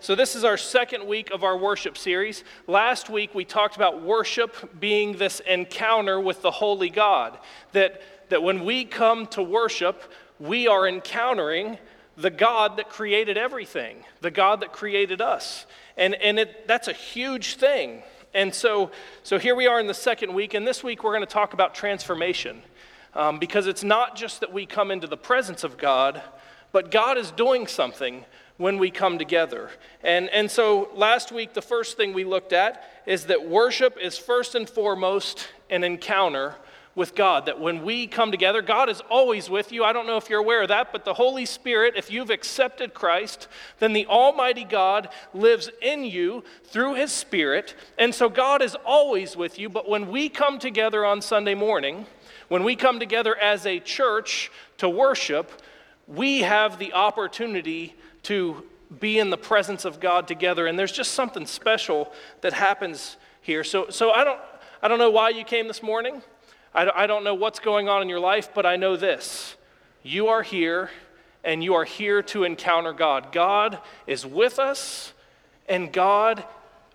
so this is our second week of our worship series. Last week we talked about worship being this encounter with the holy God. That, that when we come to worship, we are encountering the God that created everything, the God that created us. And, and it, that's a huge thing. And so, so here we are in the second week, and this week we're going to talk about transformation. Um, because it's not just that we come into the presence of God, but God is doing something when we come together. And, and so last week, the first thing we looked at is that worship is first and foremost an encounter with God. That when we come together, God is always with you. I don't know if you're aware of that, but the Holy Spirit, if you've accepted Christ, then the Almighty God lives in you through His Spirit. And so God is always with you. But when we come together on Sunday morning, when we come together as a church to worship, we have the opportunity to be in the presence of God together. And there's just something special that happens here. So, so I, don't, I don't know why you came this morning. I, I don't know what's going on in your life, but I know this. You are here, and you are here to encounter God. God is with us, and God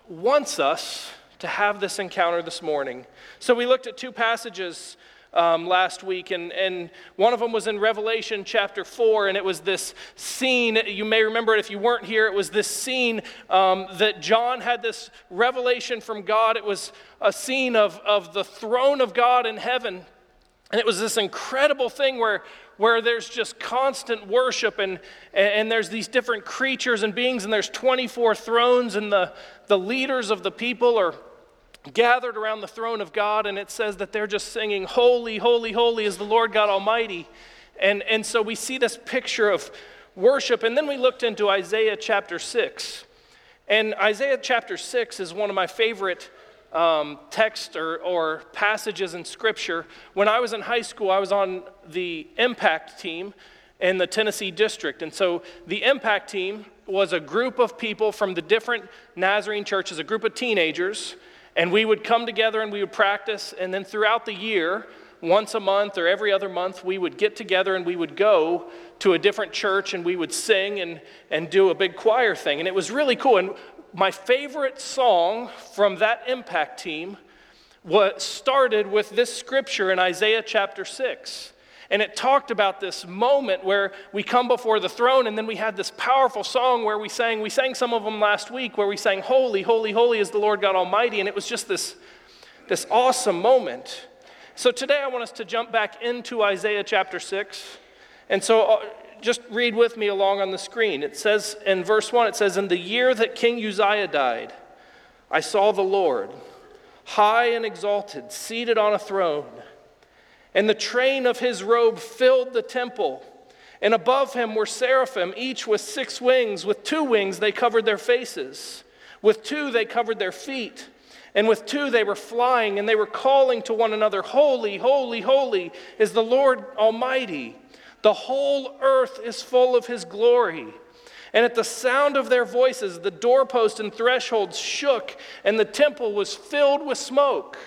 wants us to have this encounter this morning. So we looked at two passages um, last week, and, and one of them was in Revelation chapter 4, and it was this scene. You may remember it if you weren't here. It was this scene um, that John had this revelation from God. It was a scene of, of the throne of God in heaven. And it was this incredible thing where, where there's just constant worship and, and there's these different creatures and beings, and there's 24 thrones, and the, the leaders of the people are gathered around the throne of God, and it says that they're just singing, Holy, holy, holy is the Lord God Almighty. And, and so we see this picture of worship. And then we looked into Isaiah chapter 6. And Isaiah chapter 6 is one of my favorite um, texts or, or passages in Scripture. When I was in high school, I was on the Impact team in the Tennessee district. And so the Impact team was a group of people from the different Nazarene churches, a group of teenagers and we would come together and we would practice. And then throughout the year, once a month or every other month, we would get together and we would go to a different church and we would sing and, and do a big choir thing. And it was really cool. And my favorite song from that impact team was started with this scripture in Isaiah chapter 6. And it talked about this moment where we come before the throne, and then we had this powerful song where we sang, we sang some of them last week, where we sang, Holy, Holy, Holy is the Lord God Almighty. And it was just this, this awesome moment. So today I want us to jump back into Isaiah chapter 6. And so uh, just read with me along on the screen. It says in verse 1, it says, In the year that King Uzziah died, I saw the Lord, high and exalted, seated on a throne and the train of his robe filled the temple. And above him were seraphim, each with six wings. With two wings they covered their faces, with two they covered their feet. And with two they were flying, and they were calling to one another, Holy, holy, holy is the Lord Almighty. The whole earth is full of his glory. And at the sound of their voices, the doorpost and thresholds shook, and the temple was filled with smoke.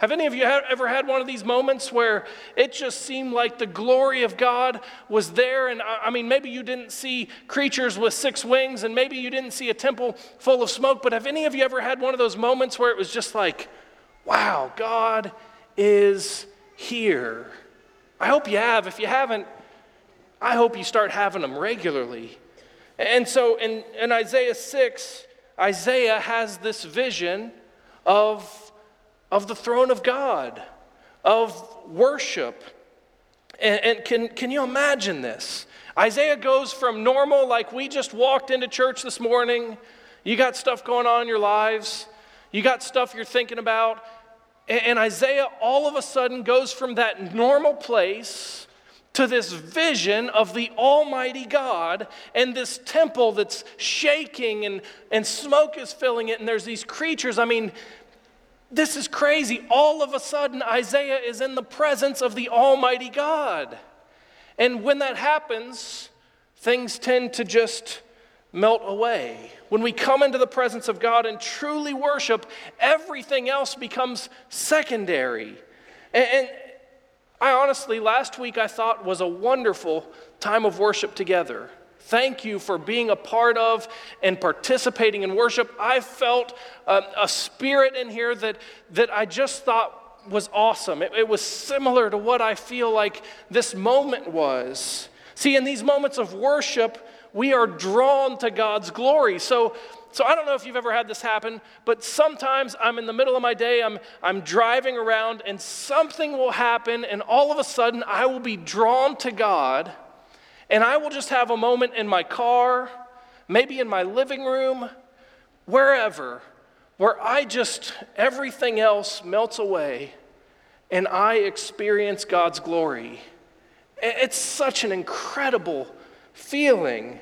Have any of you ever had one of these moments where it just seemed like the glory of God was there? And I mean, maybe you didn't see creatures with six wings, and maybe you didn't see a temple full of smoke, but have any of you ever had one of those moments where it was just like, wow, God is here? I hope you have. If you haven't, I hope you start having them regularly. And so in, in Isaiah 6, Isaiah has this vision of of the throne of God, of worship. And, and, can, can you imagine this? Isaiah goes from normal, like we just walked into church this morning, you got stuff going on in your lives, you got stuff you're thinking about. And, and Isaiah all of a sudden goes from that normal place to this vision of the Almighty God and this temple that's shaking and, and smoke is filling it, and there's these creatures. I mean, this is crazy. All of a sudden, Isaiah is in the presence of the Almighty God. And when that happens, things tend to just melt away. When we come into the presence of God and truly worship, everything else becomes secondary. And, and I honestly, last week I thought was a wonderful time of worship together. Thank you for being a part of and participating in worship. I felt um, a spirit in here that, that I just thought was awesome. It, it was similar to what I feel like this moment was. See, in these moments of worship, we are drawn to God's glory. So, so I don't know if you've ever had this happen, but sometimes I'm in the middle of my day, I'm, I'm driving around, and something will happen, and all of a sudden I will be drawn to God, and I will just have a moment in my car, maybe in my living room, wherever, where I just, everything else melts away, and I experience God's glory. It's such an incredible feeling.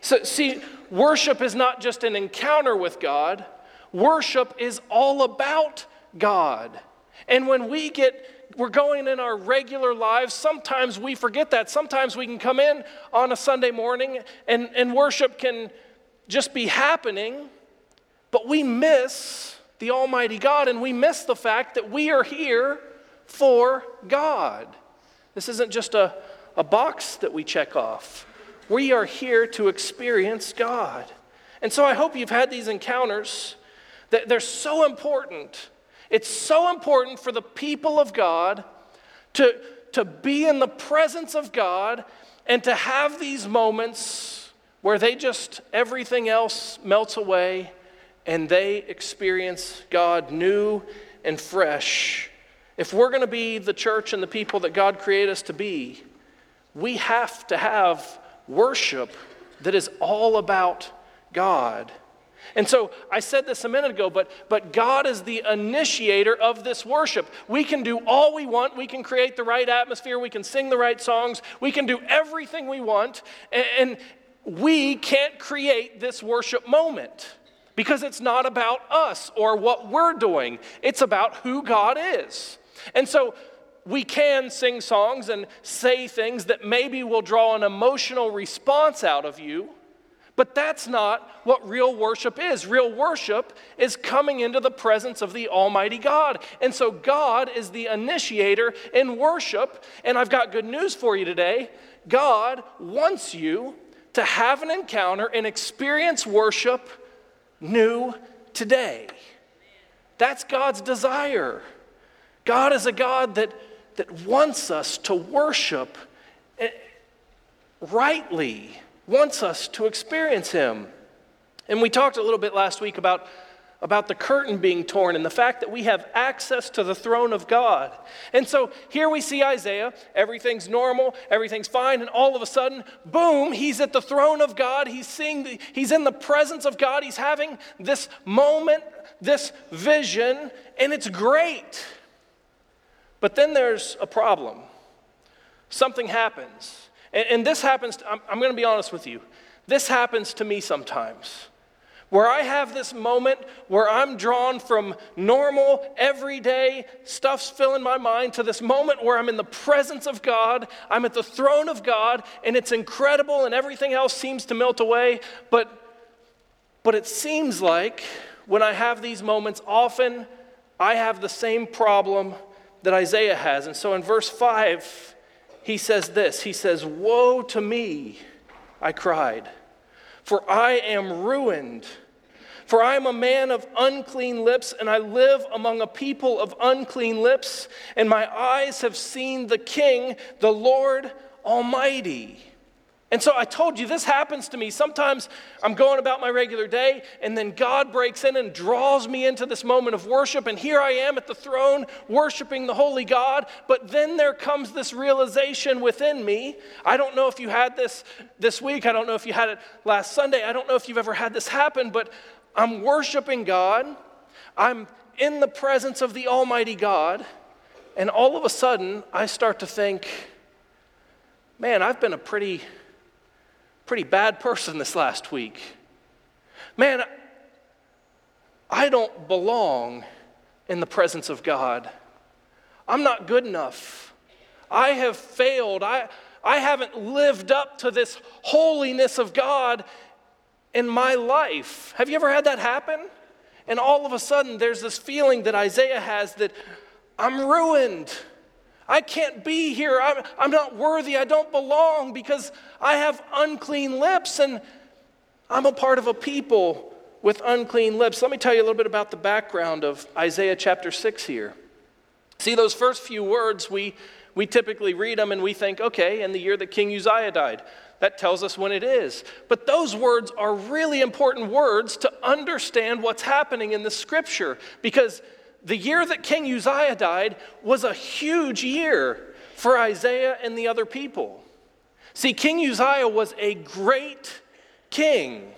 So, see, worship is not just an encounter with God, worship is all about God. And when we get we're going in our regular lives, sometimes we forget that. Sometimes we can come in on a Sunday morning and, and worship can just be happening, but we miss the Almighty God and we miss the fact that we are here for God. This isn't just a, a box that we check off. We are here to experience God. And so I hope you've had these encounters that they're so important. It's so important for the people of God to, to be in the presence of God and to have these moments where they just, everything else melts away and they experience God new and fresh. If we're going to be the church and the people that God created us to be, we have to have worship that is all about God. And so I said this a minute ago, but, but God is the initiator of this worship. We can do all we want. We can create the right atmosphere. We can sing the right songs. We can do everything we want. And, we can't create this worship moment because it's not about us or what we're doing, it's about who God is. And so we can sing songs and say things that maybe will draw an emotional response out of you, but that's not what real worship is. Real worship is coming into the presence of the Almighty God. And so God is the initiator in worship. And I've got good news for you today God wants you to have an encounter and experience worship new today. That's God's desire. God is a God that that wants us to worship eh, rightly, wants us to experience Him. And we talked a little bit last week about, about the curtain being torn and the fact that we have access to the throne of God. And so here we see Isaiah. Everything's normal, everything's fine, and all of a sudden, boom, he's at the throne of God. He's seeing, the, he's in the presence of God. He's having this moment, this vision, and it's great. But then there's a problem. Something happens. And, and this happens, to, I'm, I'm going to be honest with you. This happens to me sometimes. Where I have this moment where I'm drawn from normal, everyday stuff's filling my mind to this moment where I'm in the presence of God, I'm at the throne of God, and it's incredible, and everything else seems to melt away. But, but it seems like when I have these moments, often I have the same problem that Isaiah has. And so in verse 5, he says this He says, Woe to me, I cried, for I am ruined. For I am a man of unclean lips, and I live among a people of unclean lips, and my eyes have seen the King, the Lord Almighty. And so I told you this happens to me. Sometimes I'm going about my regular day, and then God breaks in and draws me into this moment of worship. And here I am at the throne worshiping the Holy God. But then there comes this realization within me. I don't know if you had this this week, I don't know if you had it last Sunday, I don't know if you've ever had this happen, but I'm worshiping God. I'm in the presence of the Almighty God. And all of a sudden, I start to think, man, I've been a pretty pretty bad person this last week. Man, I don't belong in the presence of God. I'm not good enough. I have failed. I, I haven't lived up to this holiness of God in my life. Have you ever had that happen? And all of a sudden, there's this feeling that Isaiah has that I'm ruined. I can't be here. I'm, I'm not worthy. I don't belong because I have unclean lips and I'm a part of a people with unclean lips. Let me tell you a little bit about the background of Isaiah chapter 6 here. See, those first few words, we, we typically read them and we think, okay, in the year that King Uzziah died. That tells us when it is. But those words are really important words to understand what's happening in the scripture because the year that King Uzziah died was a huge year for Isaiah and the other people. See, King Uzziah was a great king.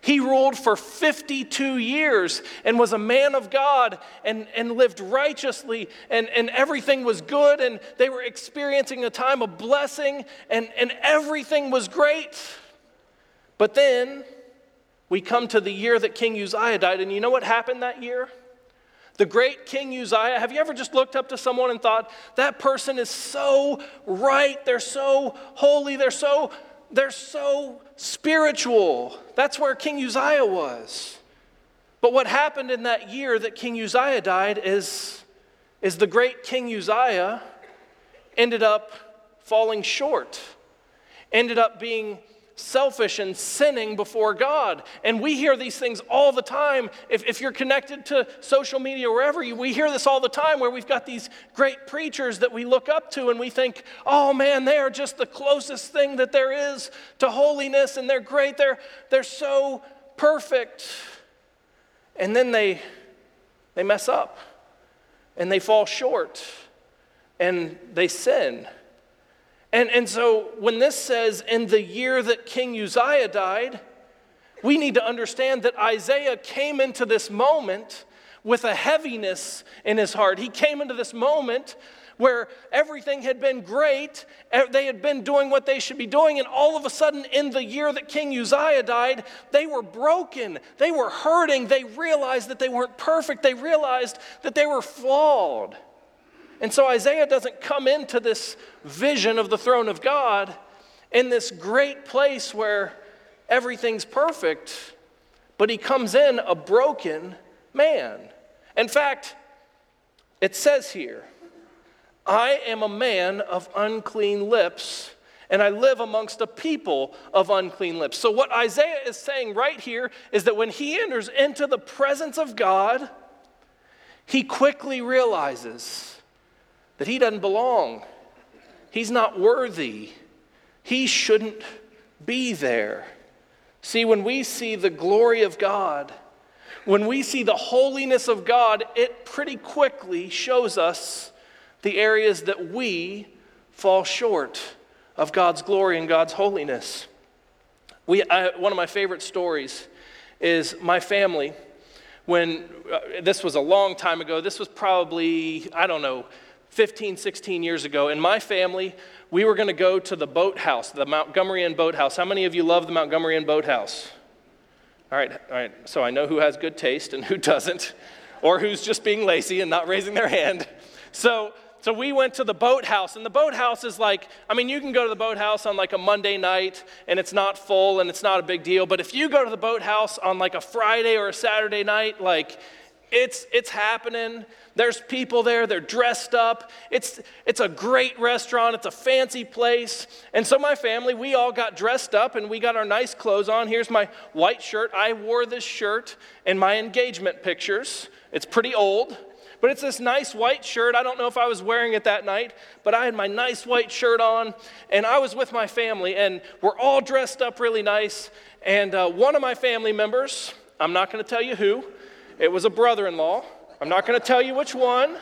He ruled for 52 years and was a man of God and, and lived righteously, and, and everything was good, and they were experiencing a time of blessing, and, and everything was great. But then we come to the year that King Uzziah died, and you know what happened that year? The great King Uzziah, have you ever just looked up to someone and thought, that person is so right, they're so holy, they're so, they're so spiritual? That's where King Uzziah was. But what happened in that year that King Uzziah died is, is the great King Uzziah ended up falling short, ended up being selfish and sinning before God. And we hear these things all the time. If, if you're connected to social media, or wherever we hear this all the time where we've got these great preachers that we look up to and we think, oh man, they are just the closest thing that there is to holiness and they're great. They're, they're so perfect. And then they, they mess up and they fall short and they sin. And, and so when this says, in the year that King Uzziah died, we need to understand that Isaiah came into this moment with a heaviness in his heart. He came into this moment where everything had been great, they had been doing what they should be doing, and all of a sudden, in the year that King Uzziah died, they were broken, they were hurting, they realized that they weren't perfect, they realized that they were flawed. And so Isaiah doesn't come into this vision of the throne of God in this great place where everything's perfect, but he comes in a broken man. In fact, it says here, I am a man of unclean lips, and I live amongst a people of unclean lips. So, what Isaiah is saying right here is that when he enters into the presence of God, he quickly realizes that he doesn't belong. He's not worthy. He shouldn't be there. See, when we see the glory of God, when we see the holiness of God, it pretty quickly shows us the areas that we fall short of God's glory and God's holiness. We, I, one of my favorite stories is my family. When uh, this was a long time ago, this was probably, I don't know, 15, 16 years ago, in my family, we were going to go to the boathouse, the Montgomery Inn boathouse. How many of you love the Montgomery Inn boathouse? All right, all right. So I know who has good taste and who doesn't, or who's just being lazy and not raising their hand. So, so we went to the boathouse, and the boathouse is like, I mean, you can go to the boathouse on like a Monday night and it's not full and it's not a big deal. But if you go to the boathouse on like a Friday or a Saturday night, like it's, it's happening. There's people there, they're dressed up. It's, it's a great restaurant, it's a fancy place. And so, my family, we all got dressed up and we got our nice clothes on. Here's my white shirt. I wore this shirt in my engagement pictures. It's pretty old, but it's this nice white shirt. I don't know if I was wearing it that night, but I had my nice white shirt on, and I was with my family, and we're all dressed up really nice. And uh, one of my family members, I'm not going to tell you who, it was a brother in law. I'm not going to tell you which one.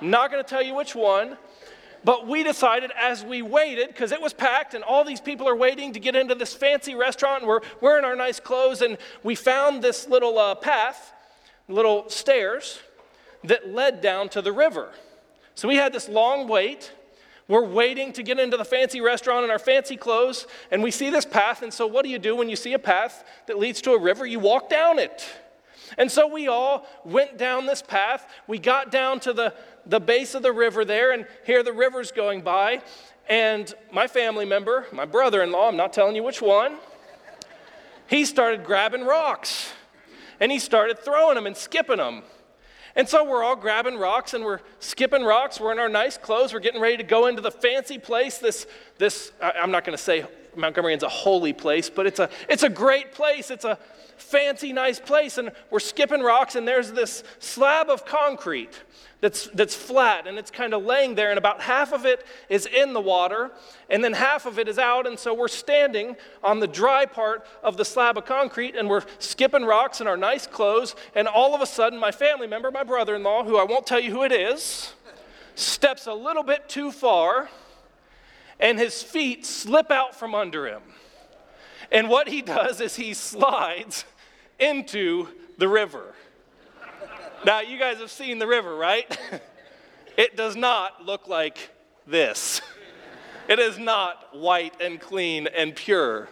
I'm not going to tell you which one. But we decided as we waited, because it was packed and all these people are waiting to get into this fancy restaurant, and we're wearing our nice clothes, and we found this little uh, path, little stairs that led down to the river. So we had this long wait. We're waiting to get into the fancy restaurant in our fancy clothes, and we see this path. And so, what do you do when you see a path that leads to a river? You walk down it. And so we all went down this path. We got down to the, the base of the river there, and here the river's going by. And my family member, my brother in law, I'm not telling you which one, he started grabbing rocks and he started throwing them and skipping them. And so we're all grabbing rocks and we're skipping rocks. We're in our nice clothes. We're getting ready to go into the fancy place. This, this I'm not going to say Montgomery a holy place, but it's a, it's a great place. It's a fancy, nice place. And we're skipping rocks, and there's this slab of concrete that's, that's flat and it's kind of laying there, and about half of it is in the water, and then half of it is out. And so we're standing on the dry part of the slab of concrete, and we're skipping rocks in our nice clothes. And all of a sudden, my family member, my brother in law, who I won't tell you who it is, steps a little bit too far, and his feet slip out from under him. And what he does is he slides into the river. Now, you guys have seen the river, right? it does not look like this. It is not white and clean and pure.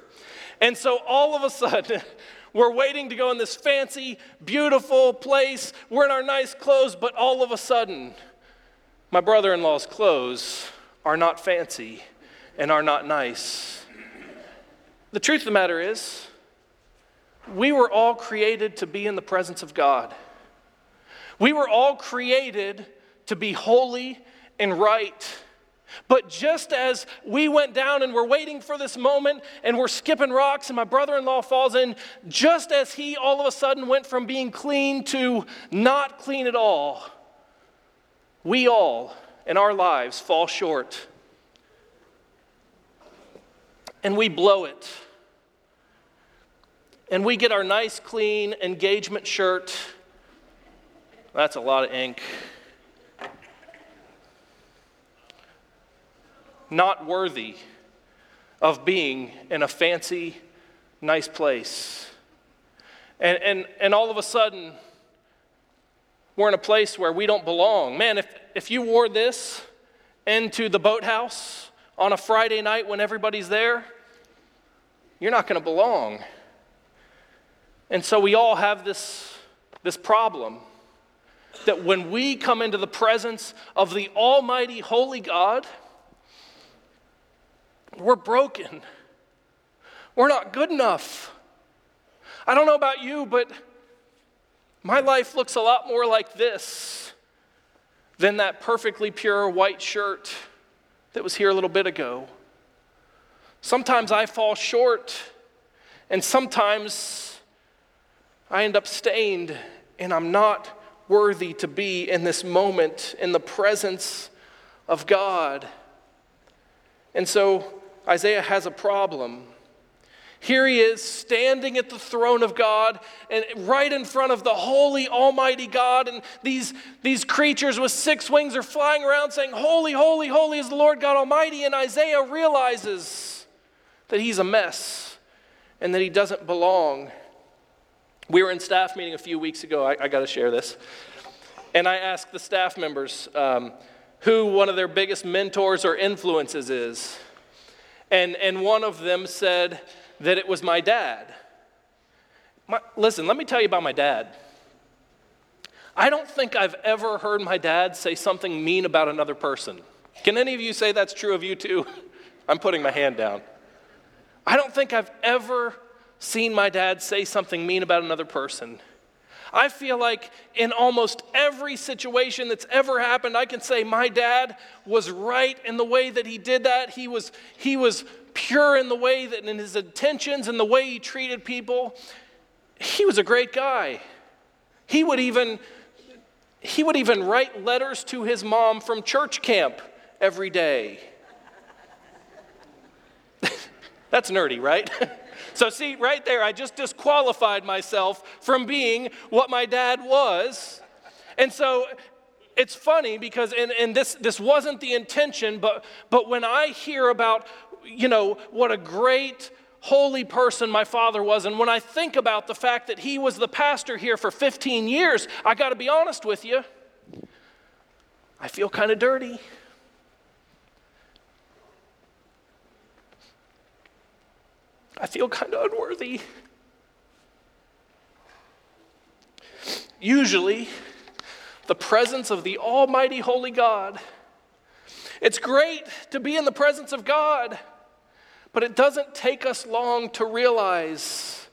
And so all of a sudden, we're waiting to go in this fancy, beautiful place. We're in our nice clothes, but all of a sudden, my brother in law's clothes are not fancy and are not nice. The truth of the matter is, we were all created to be in the presence of God. We were all created to be holy and right. But just as we went down and we're waiting for this moment and we're skipping rocks and my brother in law falls in, just as he all of a sudden went from being clean to not clean at all, we all in our lives fall short. And we blow it. And we get our nice, clean engagement shirt that's a lot of ink. Not worthy of being in a fancy, nice place. And, and, and all of a sudden, we're in a place where we don't belong. Man, if, if you wore this into the boathouse on a Friday night when everybody's there, you're not going to belong. And so we all have this, this problem that when we come into the presence of the Almighty Holy God, we're broken. We're not good enough. I don't know about you, but my life looks a lot more like this than that perfectly pure white shirt that was here a little bit ago. Sometimes I fall short, and sometimes I end up stained, and I'm not worthy to be in this moment in the presence of God. And so Isaiah has a problem. Here he is standing at the throne of God and right in front of the holy, almighty God. And these, these creatures with six wings are flying around saying, Holy, holy, holy is the Lord God Almighty. And Isaiah realizes that he's a mess and that he doesn't belong. We were in staff meeting a few weeks ago. I, I got to share this. And I asked the staff members um, who one of their biggest mentors or influences is. And, and one of them said that it was my dad. My, listen, let me tell you about my dad. I don't think I've ever heard my dad say something mean about another person. Can any of you say that's true of you too? I'm putting my hand down. I don't think I've ever seen my dad say something mean about another person. I feel like in almost every situation that's ever happened, I can say my dad was right in the way that he did that. He was, he was pure in the way that in his intentions and the way he treated people. He was a great guy. He would even he would even write letters to his mom from church camp every day. That's nerdy, right? So, see, right there, I just disqualified myself from being what my dad was. And so it's funny because, and, and this, this wasn't the intention, but, but when I hear about, you know, what a great, holy person my father was, and when I think about the fact that he was the pastor here for 15 years, I got to be honest with you, I feel kind of dirty. I feel kind of unworthy. Usually, the presence of the Almighty Holy God. It's great to be in the presence of God, but it doesn't take us long to realize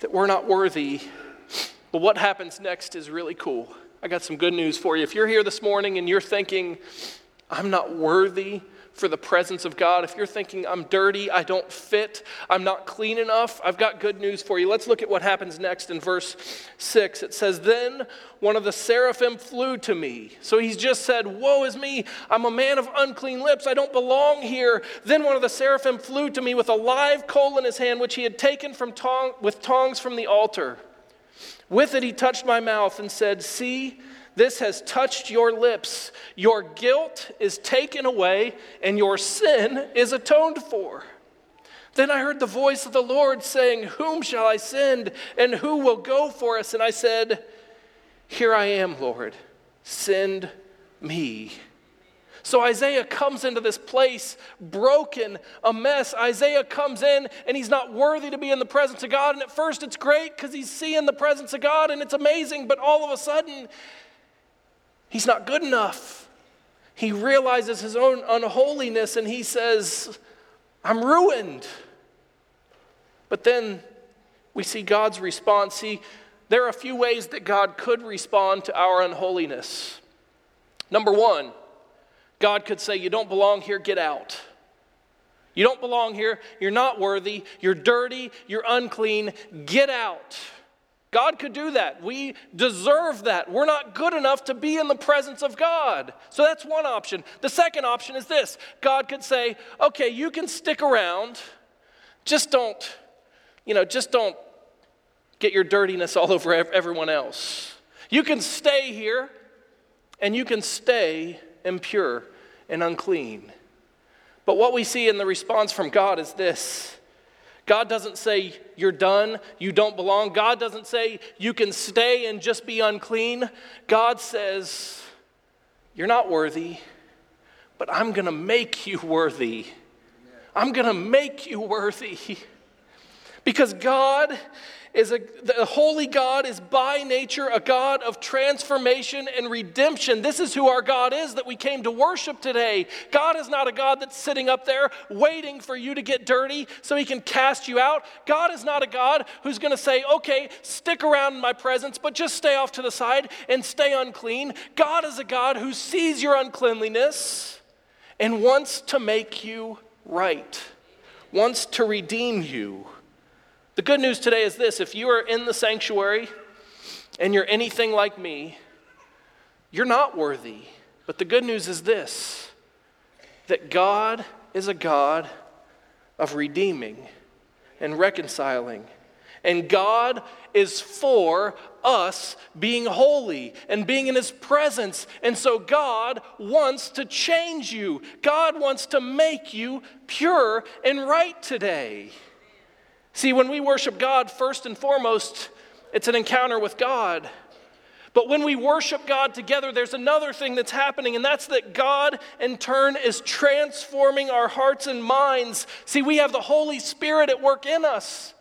that we're not worthy But what happens next is really cool. I got some good news for you. If you're here this morning and you're thinking, I'm not worthy for the presence of God, if you're thinking, I'm dirty, I don't fit, I'm not clean enough, I've got good news for you. Let's look at what happens next in verse 6. It says, Then one of the seraphim flew to me. So he's just said, Woe is me, I'm a man of unclean lips, I don't belong here. Then one of the seraphim flew to me with a live coal in his hand, which he had taken from tong- with tongs from the altar. With it, he touched my mouth and said, See, this has touched your lips. Your guilt is taken away, and your sin is atoned for. Then I heard the voice of the Lord saying, Whom shall I send, and who will go for us? And I said, Here I am, Lord. Send me. So Isaiah comes into this place broken, a mess. Isaiah comes in and he's not worthy to be in the presence of God. And at first it's great because he's seeing the presence of God and it's amazing. But all of a sudden, he's not good enough. He realizes his own unholiness and he says, I'm ruined. But then we see God's response. See, there are a few ways that God could respond to our unholiness. Number one, God could say, You don't belong here, get out. You don't belong here, you're not worthy, you're dirty, you're unclean, get out. God could do that. We deserve that. We're not good enough to be in the presence of God. So that's one option. The second option is this God could say, okay, you can stick around, just don't, you know, just don't get your dirtiness all over everyone else. You can stay here and you can stay impure and unclean. But what we see in the response from God is this God doesn't say, You're done, you don't belong. God doesn't say, You can stay and just be unclean. God says, You're not worthy, but I'm going to make you worthy. I'm going to make you worthy. Because God is a the holy God is by nature a God of transformation and redemption. This is who our God is that we came to worship today. God is not a God that's sitting up there waiting for you to get dirty so he can cast you out. God is not a God who's going to say, "Okay, stick around in my presence, but just stay off to the side and stay unclean." God is a God who sees your uncleanliness and wants to make you right. Wants to redeem you. The good news today is this if you are in the sanctuary and you're anything like me, you're not worthy. But the good news is this that God is a God of redeeming and reconciling. And God is for us being holy and being in His presence. And so God wants to change you, God wants to make you pure and right today. See, when we worship God, first and foremost, it's an encounter with God. But when we worship God together, there's another thing that's happening, and that's that God, in turn, is transforming our hearts and minds. See, we have the Holy Spirit at work in us.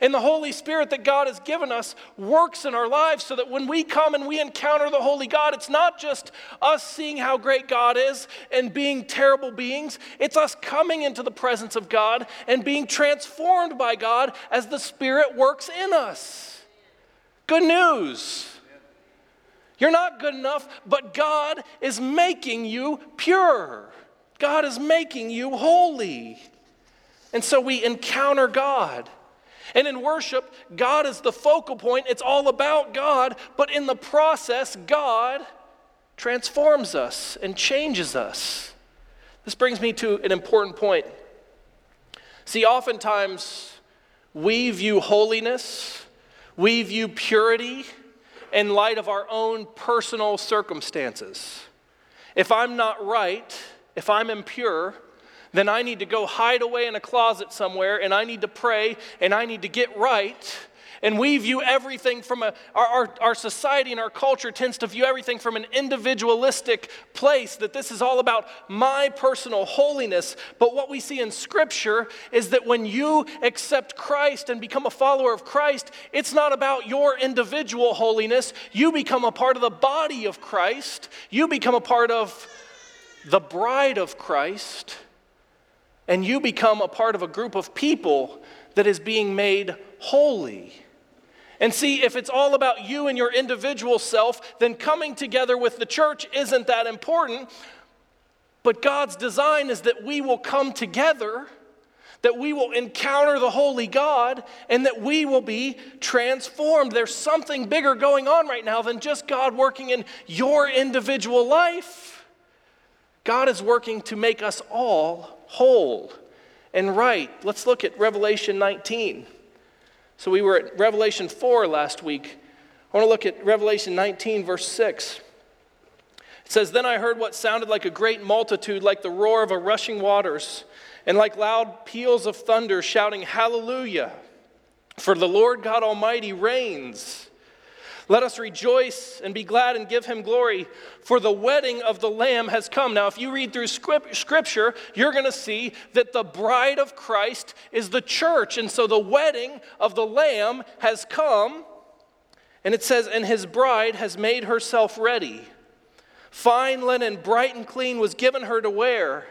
And the Holy Spirit that God has given us works in our lives so that when we come and we encounter the Holy God, it's not just us seeing how great God is and being terrible beings. It's us coming into the presence of God and being transformed by God as the Spirit works in us. Good news. You're not good enough, but God is making you pure. God is making you holy. And so we encounter God. And in worship, God is the focal point. It's all about God. But in the process, God transforms us and changes us. This brings me to an important point. See, oftentimes we view holiness, we view purity in light of our own personal circumstances. If I'm not right, if I'm impure, then I need to go hide away in a closet somewhere and I need to pray and I need to get right. And we view everything from a, our, our, our, society and our culture tends to view everything from an individualistic place, that this is all about my personal holiness. But what we see in Scripture is that when you accept Christ and become a follower of Christ, it's not about your individual holiness. You become a part of the body of Christ, you become a part of the bride of Christ and you become a part of a group of people that is being made holy. And see, if it's all about you and your individual self, then coming together with the church isn't that important. But God's design is that we will come together, that we will encounter the Holy God, and that we will be transformed. There's something bigger going on right now than just God working in your individual life. God is working to make us all whole and right. Let's look at Revelation 19. So we were at Revelation 4 last week. I want to look at Revelation 19, verse 6. It says, Then I heard what sounded like a great multitude, like the roar of a rushing waters, and like loud peals of thunder, shouting, Hallelujah! For the Lord God Almighty reigns. Let us rejoice and be glad and give him glory, for the wedding of the Lamb has come. Now, if you read through scripture, you're going to see that the bride of Christ is the church. And so the wedding of the Lamb has come. And it says, and his bride has made herself ready. Fine linen, bright and clean, was given her to wear.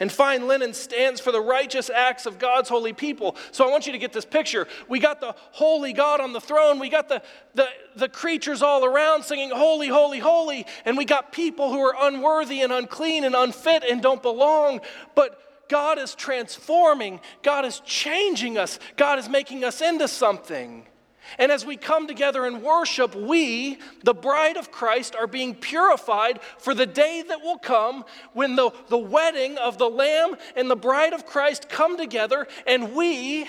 And fine linen stands for the righteous acts of God's holy people. So I want you to get this picture. We got the holy God on the throne. We got the, the, the creatures all around singing, Holy, Holy, Holy. And we got people who are unworthy and unclean and unfit and don't belong. But God is transforming, God is changing us, God is making us into something. And as we come together and worship, we, the bride of Christ, are being purified for the day that will come when the, the wedding of the Lamb and the bride of Christ come together and we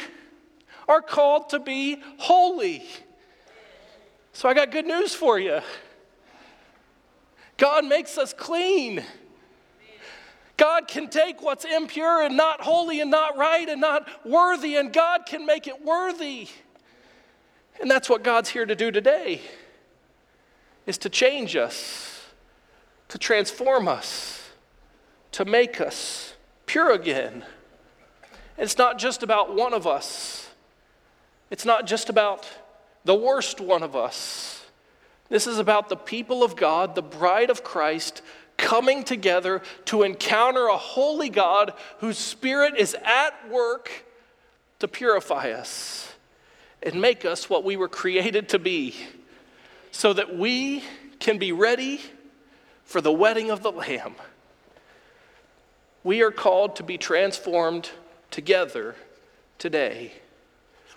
are called to be holy. So I got good news for you God makes us clean. God can take what's impure and not holy and not right and not worthy, and God can make it worthy. And that's what God's here to do today is to change us, to transform us, to make us pure again. It's not just about one of us. It's not just about the worst one of us. This is about the people of God, the bride of Christ, coming together to encounter a holy God whose spirit is at work to purify us and make us what we were created to be so that we can be ready for the wedding of the Lamb. We are called to be transformed together today.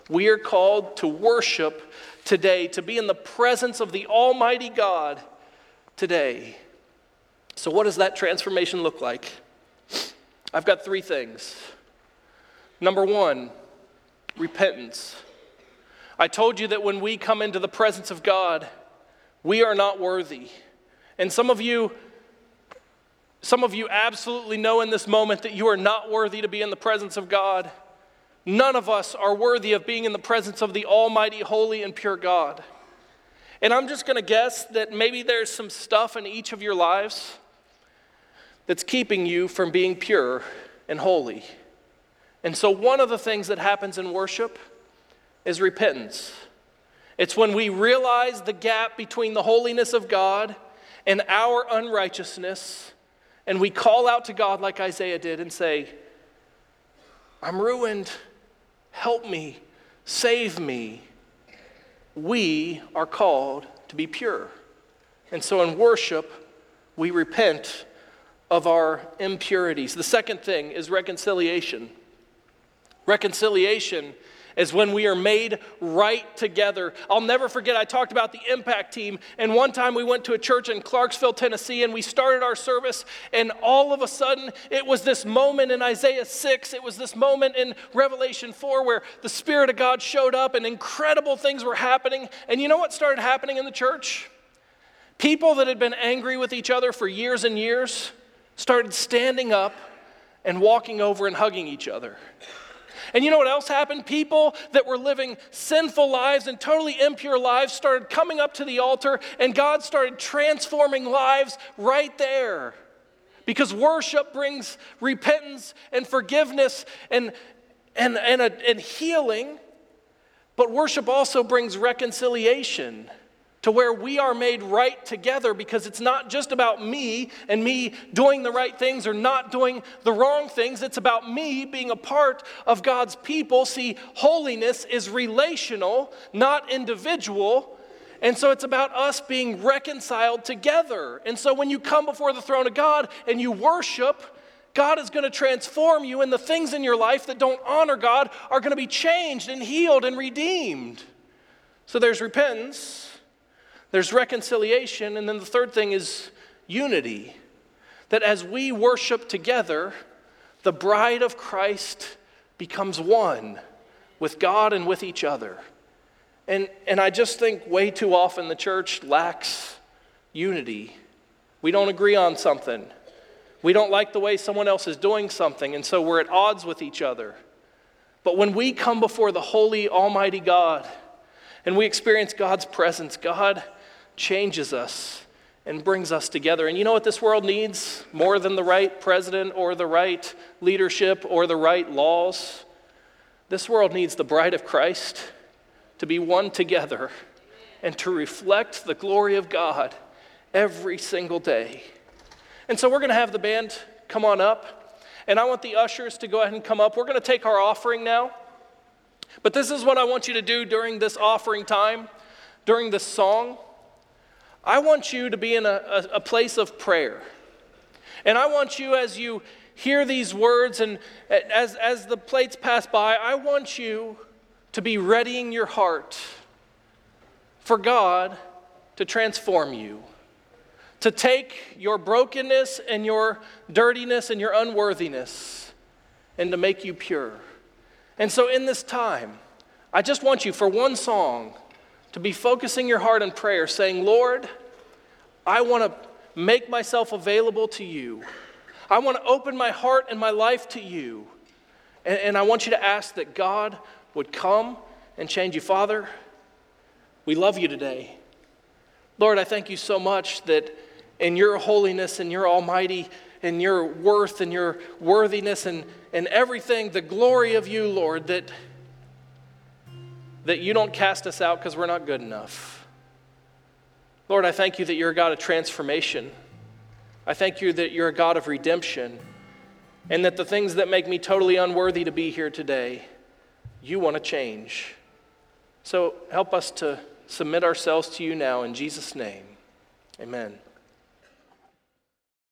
We are called to worship today, to be in the presence of the Almighty God today. So, what does that transformation look like? I've got three things. Number one, repentance. I told you that when we come into the presence of God, we are not worthy. And some of you, some of you absolutely know in this moment that you are not worthy to be in the presence of God. None of us are worthy of being in the presence of the Almighty, holy, and pure God. And I'm just going to guess that maybe there's some stuff in each of your lives that's keeping you from being pure and holy. And so, one of the things that happens in worship is repentance. It's when we realize the gap between the holiness of God and our unrighteousness, and we call out to God like Isaiah did and say, I'm ruined. Help me. Save me. We are called to be pure. And so in worship, we repent of our impurities. The second thing is reconciliation. Reconciliation is when we are made right together. I'll never forget, I talked about the impact team, and one time we went to a church in Clarksville, Tennessee, and we started our service, and all of a sudden, it was this moment in Isaiah 6, it was this moment in Revelation 4 where the Spirit of God showed up and incredible things were happening. And you know what started happening in the church? People that had been angry with each other for years and years started standing up and walking over and hugging each other. And you know what else happened? People that were living sinful lives and totally impure lives started coming up to the altar, and God started transforming lives right there. Because worship brings repentance and forgiveness and, and, and, a, and healing, but worship also brings reconciliation. To where we are made right together because it's not just about me and me doing the right things or not doing the wrong things. It's about me being a part of God's people. See, holiness is relational, not individual. And so it's about us being reconciled together. And so when you come before the throne of God and you worship, God is going to transform you, and the things in your life that don't honor God are going to be changed and healed and redeemed. So there's repentance there's reconciliation, and then the third thing is unity. That as we worship together, the bride of Christ becomes one with God and with each other. And, and I just think way too often the church lacks unity. We don't agree on something. We don't like the way someone else is doing something, and so we're at odds with each other. But when we come before the holy, almighty God and we experience God's presence, God changes us and brings us together. And you know what this world needs more than the right president or the right leadership or the right laws? This world needs the bride of Christ to be one together and to reflect the glory of God every single day. And so we're going to have the band come on up, and I want the ushers to go ahead and come up. We're going to take our offering now. But this is what I want you to do during this offering time, during this song. I want you to be in a, a, a place of prayer. And I want you, as you hear these words and as, as the plates pass by, I want you to be readying your heart for God to transform you, to take your brokenness and your dirtiness and your unworthiness and to make you pure. And so, in this time, I just want you for one song to be focusing your heart in prayer, saying, Lord, I want to make myself available to you. I want to open my heart and my life to you. And, and, I want you to ask that God would come and change you. Father, we love you today. Lord, I thank you so much that in your holiness and your almighty and your worth and your worthiness and, and everything, the glory of you, Lord, that that you don't cast us out because we're not good enough. Lord, I thank you that you're a God of transformation. I thank you that you're a God of redemption, and that the things that make me totally unworthy to be here today, you want to change. So help us to submit ourselves to you now in Jesus' name. Amen.